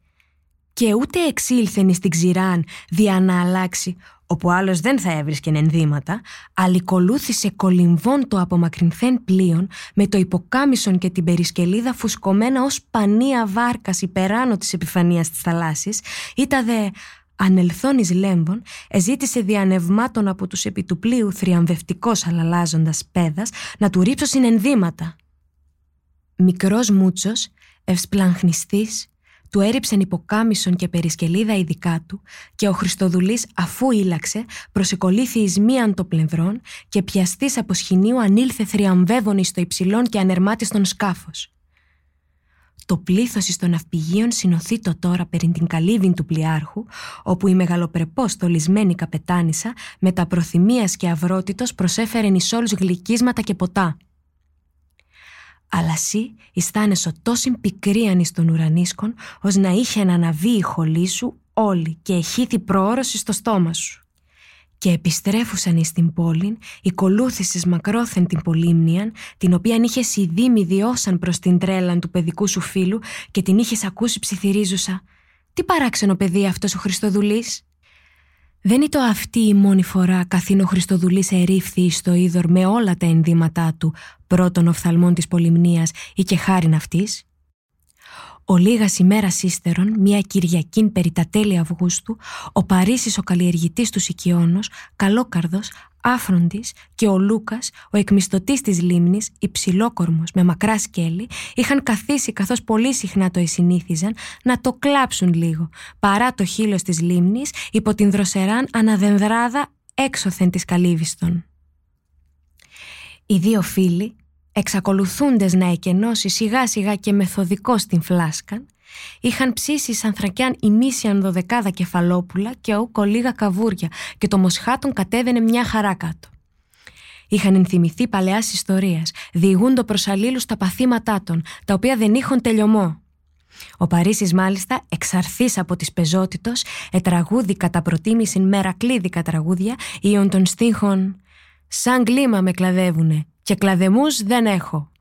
Και ούτε εξήλθεν στην ξηράν δια να αλλάξει, όπου άλλος δεν θα έβρισκε ενδύματα, αλικολούθησε κολυμβών το απομακρυνθέν πλοίον με το υποκάμισον και την περισκελίδα φουσκωμένα ως πανία βάρκας υπεράνω της επιφανίας της θαλάσσης, ήταν δε ανελθόν εις λέμβων, εζήτησε διανευμάτων από τους επί του πλοίου θριαμβευτικός αλλαλάζοντας πέδας να του ρίψω συνενδύματα. Μικρός μούτσος, ευσπλαγχνιστής, του έριψεν υποκάμισον και περισκελίδα ειδικά του και ο Χριστοδουλής αφού ήλαξε προσεκολήθη εις μίαν το πλευρών και πιαστής από σχοινίου ανήλθε θριαμβεύων εις το υψηλόν και ανερμάτιστον σκάφος. Το πλήθος εις των ναυπηγείων συνοθεί το τώρα περί την καλύβιν του πλοιάρχου, όπου η μεγαλοπρεπώς στολισμένη καπετάνισσα με τα προθυμίας και αυρότητος προσέφερε εις όλους γλυκίσματα και ποτά αλλά εσύ αισθάνεσαι τόσην πικρίαν εις των ουρανίσκων, ως να είχε να αναβεί η χολή σου όλη και εχήθη προώρωση στο στόμα σου. Και επιστρέφουσαν εις την πόλην, οικολούθησες μακρόθεν την πολύμνιαν, την οποίαν είχες ειδήμη διώσαν προς την τρέλαν του παιδικού σου φίλου και την είχες ακούσει ψιθυρίζουσα. Τι παράξενο παιδί αυτός ο Χριστοδουλής; Δεν ήταν αυτή η μόνη φορά καθήν ο Χριστοδουλής ερήφθη στο είδωρ με όλα τα ενδύματά του πρώτων οφθαλμών της πολυμνίας ή και χάριν αυτής; Ο λίγας ημέρας ύστερον, μια Κυριακήν περί τα τέλη Αυγούστου, ο Παρίσις ο καλλιεργητής του Σικιώνος, καλόκαρδος, άφροντης και ο Λούκας, ο εκμιστοτής της λίμνης, υψηλόκορμος με μακρά σκέλη, είχαν καθίσει καθώς πολύ συχνά το εσυνήθιζαν να το κλάψουν λίγο, παρά το χείλος της λίμνης υπό την δροσεράν αναδενδράδα έξωθεν της καλύβιστον. Οι δύο φίλοι, εξακολουθούντες να εκενώσει σιγά σιγά και μεθοδικό στην φλάσκα, είχαν ψήσει σαν θρακιάν ημίσιαν δωδεκάδα κεφαλόπουλα και όκο λίγα καβούρια και το μοσχάτον κατέβαινε μια χαρά κάτω. Είχαν ενθυμηθεί παλαιάς ιστορία, διηγούντο προς αλλήλους τα παθήματά των, τα οποία δεν είχαν τελειωμό. Ο Παρίσις, μάλιστα, εξαρθής από της πεζότητος, ετραγούδι κατά προτίμηση μερακλίδικα τραγούδια, ον των στίχων «Σαν κλίμα με κλαδεύουνε και κλαδεμούς δεν έχω».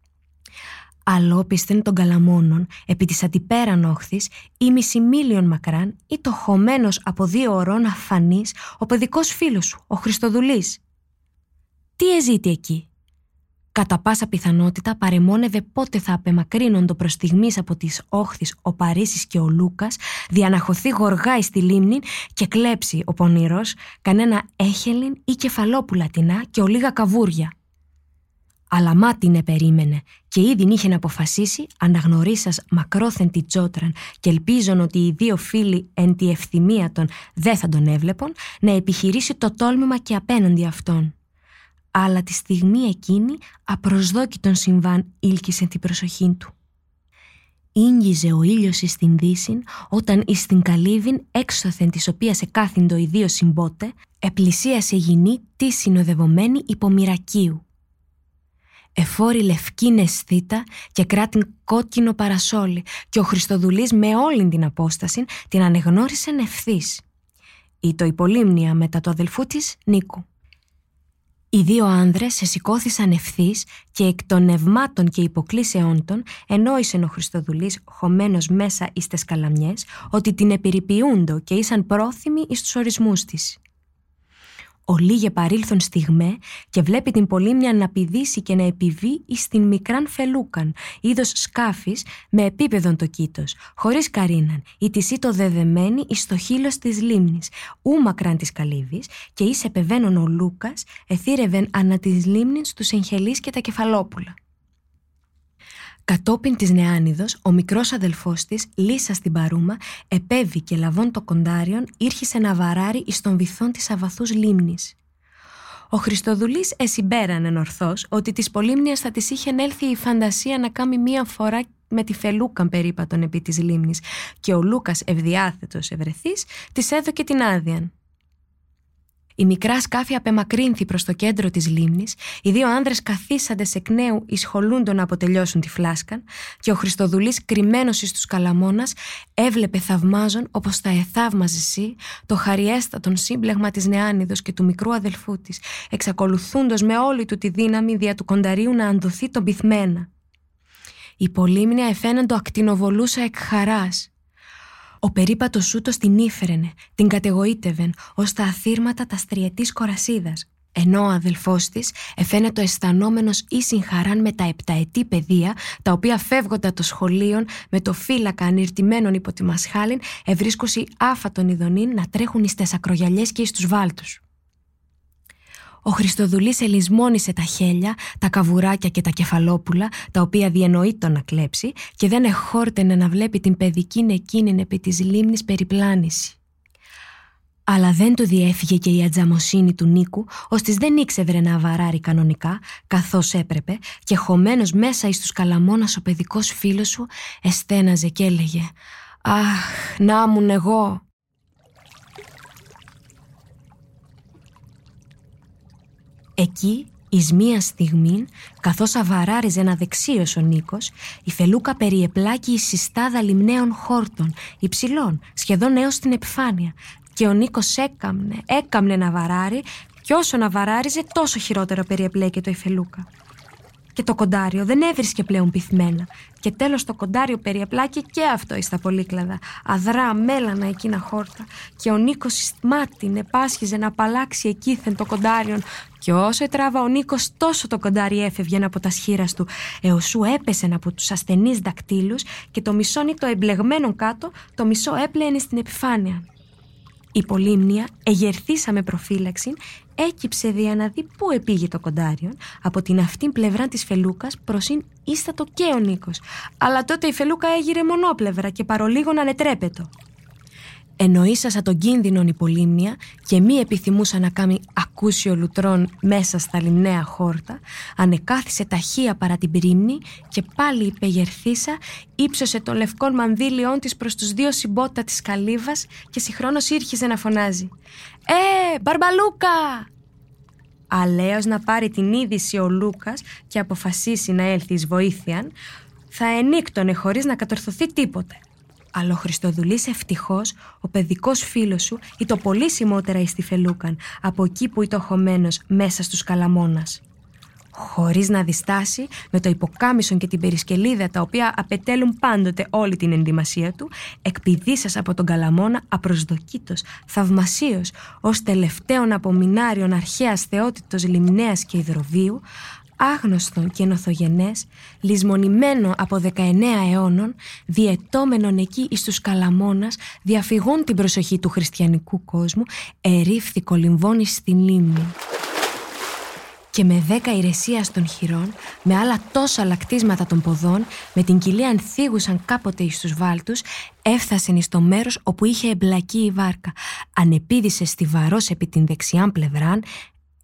αλόπιστεν των καλαμόνων επί της αντιπέραν όχθης ή μισημίλιον μακράν ή το χωμένος από δύο ωρών αφανής ο παιδικός φίλος σου, ο Χριστοδουλής. Τι εζήτη εκεί; Κατά πάσα πιθανότητα παρεμόνευε πότε θα απεμακρύνοντο προς στιγμής από τις όχθης ο Παρίσις και ο Λούκας, διαναχωθεί γοργά στη λίμνη και κλέψει ο πονηρό κανένα έχελιν ή κεφαλόπουλα τεινά και ολίγα καβούρια. Αλλά μάτινε περίμενε και ήδη είχε να αποφασίσει αναγνωρίσας μακρόθεν τη τσότραν και ελπίζον ότι οι δύο φίλοι εν τη ευθυμία των δεν θα τον έβλεπον να επιχειρήσει το τόλμημα και απέναντι αυτών αλλά τη στιγμή εκείνη απροσδόκητον συμβάν ήλκησε την προσοχή του. Ήγγιζε ο ήλιος εις την δύση όταν εις την καλύβην έξωθεν της οποίας εκάθυντο οι δύο συμπότε επλησίασε γυνή τη συνοδευομένη υπομοιρακίου. Εφόρη λευκή νεσθήτα και κράτην κόκκινο παρασόλι και ο Χριστοδουλής με όλη την απόσταση την ανεγνώρισε ευθύς. Ή το υπολίμνια μετά το αδελφού της Νίκου. Οι δύο άνδρες σε σηκώθησαν ευθύς και εκ των νευμάτων και υποκλήσεών των ενόησε ο Χριστοδουλής χωμένος μέσα εις τες καλαμιές ότι την επιρρυπιούντο και ήσαν πρόθυμοι εις τους ορισμούς της. Ο λίγε παρήλθον στιγμέ και βλέπει την πολύμνια να πηδήσει και να επιβεί εις την μικράν φελούκαν, είδος σκάφης με επίπεδον το κήτος, χωρίς καρίναν, η της το δεδεμένη εις το χείλος της λίμνης, ου μακράν της καλύβης και εις επεβαίνον ο Λούκας, εθύρευεν ανά της λίμνης τους εγχελείς και τα κεφαλόπουλα. Κατόπιν της Νεάνιδος, ο μικρός αδελφός της, Λίσα στην παρούμα, επέβη και λαβών το κοντάριον, ήρχισε να βαράρει εις των βυθών της αβαθούς λίμνης. Ο Χριστοδουλής εσυμπέρανε ορθώς ότι της πολύμνιας θα της είχε έλθει η φαντασία να κάνει μία φορά με τη φελούκαν περίπατον επί της λίμνης και ο Λούκας ευδιάθετος ευρεθής της έδωκε την άδεια. Η μικρά σκάφη απεμακρύνθη προς το κέντρο της λίμνης, οι δύο άνδρες καθίσαντες εκ νέου ισχολούντο να αποτελειώσουν τη φλάσκα, και ο Χριστοδουλής, κρυμμένος εις τους καλαμόνα, έβλεπε θαυμάζον όπως τα εθαύμαζε εσύ το χαριέστατον σύμπλεγμα της Νεάνιδος και του μικρού αδελφού της, εξακολουθούντος με όλη του τη δύναμη δια του κονταρίου να αντωθεί τον πυθμένα. Η πολύμνια εφαίναν το ακτινοβολούσα εκ χαράς, ο περίπατος ούτω την ήφερνε, την κατεγοήτευεν, ως τα αθήρματα τα στριετής κορασίδας. Ενώ ο αδελφός της εφαίνεται αισθανόμενος ήσυν χαράν με τα επταετή παιδεία, τα οποία φεύγοντα το σχολείο με το φύλακα ανηρτημένων υπό τη μασχάλιν, ευρίσκωση άφατον ειδονήν να τρέχουν εις ακρογιαλιέ και εις τους βάλτους. Ο Χριστοδουλής ελισμόνισε τα χέλια, τα καβουράκια και τα κεφαλόπουλα, τα οποία διενοείτο να κλέψει και δεν εχόρτενε να βλέπει την παιδική εκείνη επί της λίμνης περιπλάνηση. Αλλά δεν του διέφυγε και η ατζαμοσύνη του Νίκου, ώστε δεν ήξευρε να βαράρει κανονικά, καθώς έπρεπε, και χωμένος μέσα εις τους καλαμόνας ο παιδικός φίλος σου, εστέναζε και έλεγε «Αχ, να μουν εγώ, Εκεί, εις μία στιγμή, καθώς αβαράριζε ένα δεξίος ο Νίκος, η φελούκα περιεπλάκη η συστάδα λιμναίων χόρτων, υψηλών, σχεδόν έως την επιφάνεια. Και ο Νίκος έκαμνε, έκαμνε να βαράρει, και όσο να βαράριζε, τόσο χειρότερο περιεπλέκεται η φελούκα και το κοντάριο δεν έβρισκε πλέον πυθμένα. Και τέλος το κοντάριο περιαπλάκη και αυτό εις τα πολύκλαδα. Αδρά, μέλανα εκείνα χόρτα. Και ο Νίκος μάτιν επάσχιζε να απαλλάξει εκείθεν το κοντάριον. Και όσο ετράβα ο Νίκος τόσο το κοντάρι έφευγε από τα σχήρας του. Εωσού έπεσε από τους ασθενείς δακτύλους και το μισό το εμπλεγμένο κάτω, το μισό έπλαινε στην επιφάνεια. Η πολύμνια, εγερθήσαμε προφύλαξη, έκυψε δια να δει πού επήγε το κοντάριον, από την αυτήν πλευρά της φελούκας προσύν ίστατο και ο Νίκος. Αλλά τότε η φελούκα έγειρε μονόπλευρα και παρολίγο ανετρέπετο. Εννοήσασα τον κίνδυνον υπολίμνια και μη επιθυμούσα να κάνει ακούσιο λουτρών μέσα στα λιμναία χόρτα, ανεκάθισε ταχεία παρά την πρίμνη και πάλι υπεγερθήσα, ύψωσε το λευκό μανδύλιόν της προς τους δύο συμπότα της καλύβας και συγχρόνως ήρχιζε να φωνάζει «Ε, μπαρμπαλούκα!» Αλέος να πάρει την είδηση ο Λούκας και αποφασίσει να έλθει εις βοήθειαν, θα ενίκτωνε χωρίς να κατορθωθεί τίποτε. Αλλά ο Χριστοδουλής ευτυχώς, ο παιδικός φίλος σου, το πολύ σημότερα εις τη Φελούκαν, από εκεί που ήταν χωμένος μέσα στους καλαμόνας. χωρίς να διστάσει, με το υποκάμισον και την περισκελίδα τα οποία απετέλουν πάντοτε όλη την ενδυμασία του, εκπηδήσας από τον Καλαμόνα απροσδοκήτως, θαυμασίως, ως τελευταίον απομεινάριον αρχαίας θεότητος λιμνέας και υδροβίου, άγνωστον και νοθογενές, λησμονημένο από 19 αιώνων, διετώμενον εκεί εις τους Καλαμόνας, διαφυγούν την προσοχή του χριστιανικού κόσμου, ερίφθη κολυμβώνει στην λίμνη και με δέκα ηρεσίας των χειρών, με άλλα τόσα λακτίσματα των ποδών, με την κοιλία ανθίγουσαν κάποτε εις τους βάλτους, έφτασεν εις το μέρος όπου είχε εμπλακεί η βάρκα. Ανεπίδησε στιβαρός επί την δεξιάν πλευράν,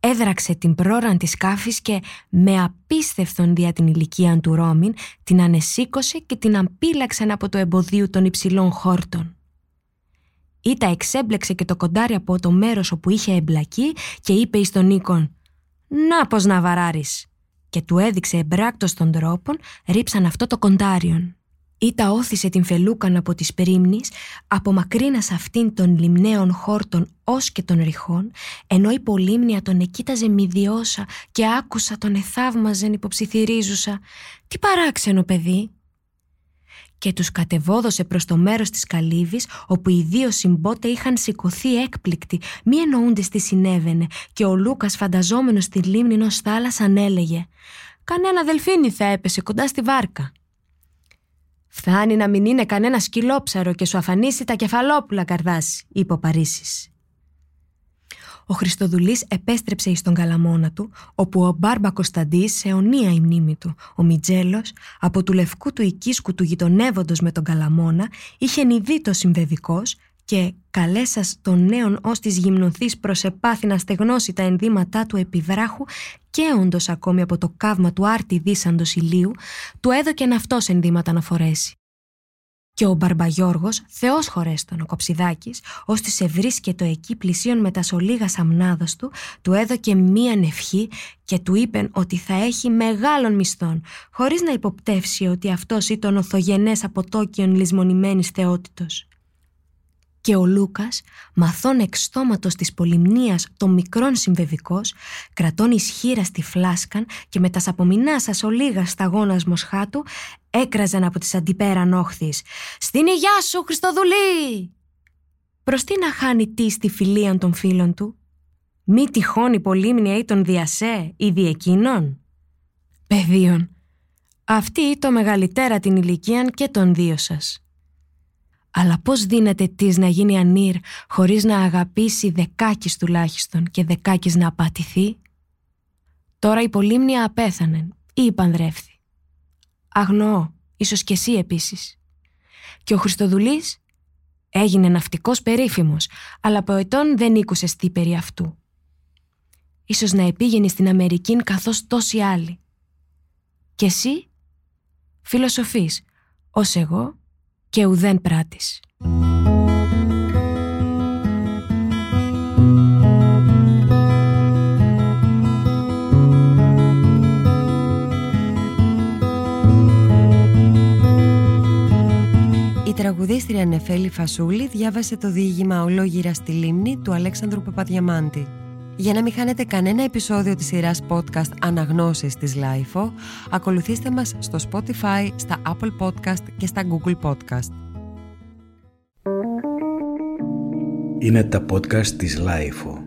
έδραξε την πρόραν της σκάφης και με απίστευτον δια την ηλικία του Ρώμην την ανεσήκωσε και την αμπίλαξαν από το εμποδίου των υψηλών χόρτων. Ήτα εξέμπλεξε και το κοντάρι από το μέρος όπου είχε εμπλακεί και είπε εις τον Νίκον «Να πως να βαράρεις» και του έδειξε εμπράκτος των τρόπων ρίψαν αυτό το κοντάριον. Ήτα όθησε την φελούκαν από τις πρίμνης, απομακρύνας αυτήν των λιμναίων χόρτων ως και των ρηχών, ενώ η πολύμνια τον εκείταζε μηδιώσα και άκουσα τον εθαύμαζεν υποψιθυρίζουσα. «Τι παράξενο παιδί» και τους κατεβόδωσε προς το μέρος της καλύβης όπου οι δύο συμπότε είχαν σηκωθεί έκπληκτοι, μη εννοούντες τι συνέβαινε και ο Λούκας φανταζόμενος στη λίμνη ως θάλασσα έλεγε «Κανένα δελφίνι θα έπεσε κοντά στη βάρκα». «Φτάνει να μην είναι κανένα σκυλόψαρο και σου αφανίσει τα κεφαλόπουλα καρδάς», είπε ο Παρίσης. Ο Χριστοδουλής επέστρεψε εις τον καλαμόνα του, όπου ο Μπάρμπα Κωνσταντής σε αιωνία η μνήμη του. Ο Μιτζέλος, από του λευκού του οικίσκου του γειτονεύοντος με τον καλαμόνα, είχε νηδεί το συμβεδικός και καλέσας τον νέον ως της γυμνοθής προσεπάθη να στεγνώσει τα ενδύματά του επιβράχου και όντως ακόμη από το καύμα του άρτη δίσαντος ηλίου, του έδωκεν αυτός ενδύματα να φορέσει. Και ο Μπαρμπαγιώργος, Θεός χωρέστον ο Κοψιδάκης, ώστε σε βρίσκεται εκεί πλησίον με τα σολίγα σαμνάδος του, του έδωκε μία ευχή και του είπεν ότι θα έχει μεγάλων μισθών, χωρίς να υποπτεύσει ότι αυτός ήταν ο θογενές αποτόκιον λησμονημένης θεότητος και ο Λούκας, μαθών εξτόματος της πολυμνίας των μικρών συμβεβικός, κρατών ισχύρα στη φλάσκαν και με τας σαπομινάσα ολίγα σταγόνας μοσχάτου, έκραζαν από τις αντιπέραν όχθης «Στην υγειά σου, Χριστοδουλή!» Προς τι να χάνει τι στη φιλία των φίλων του, μη τυχόν η πολύμνια ή τον διασέ ή διεκείνων. Παιδίων, αυτή το μεγαλύτερα την ηλικίαν και των δύο σας. Αλλά πώς δίνεται της να γίνει ανήρ χωρίς να αγαπήσει δεκάκης τουλάχιστον και δεκάκης να απατηθεί; Τώρα η Πολύμνια απέθανε ή πανδρεύθη. Αγνοώ, ίσως και εσύ επίσης. Και ο Χριστοδουλής έγινε ναυτικός περίφημος, αλλά ποετών δεν ήκουσε στη περί αυτού. Ίσως να επήγαινε στην Αμερική καθώς τόσοι άλλοι. Και εσύ, φιλοσοφείς, ως εγώ, και ουδέν πράτης. Η τραγουδίστρια Νεφέλη Φασούλη διάβασε το διήγημα «Ολόγυρα στη λίμνη» του Αλέξανδρου Παπαδιαμάντη. Για να μην χάνετε κανένα επεισόδιο της σειράς podcast «Αναγνώσεις» της LIFO, ακολουθήστε μας στο Spotify, στα Apple Podcast και στα Google Podcast. Είναι τα podcast της LIFO.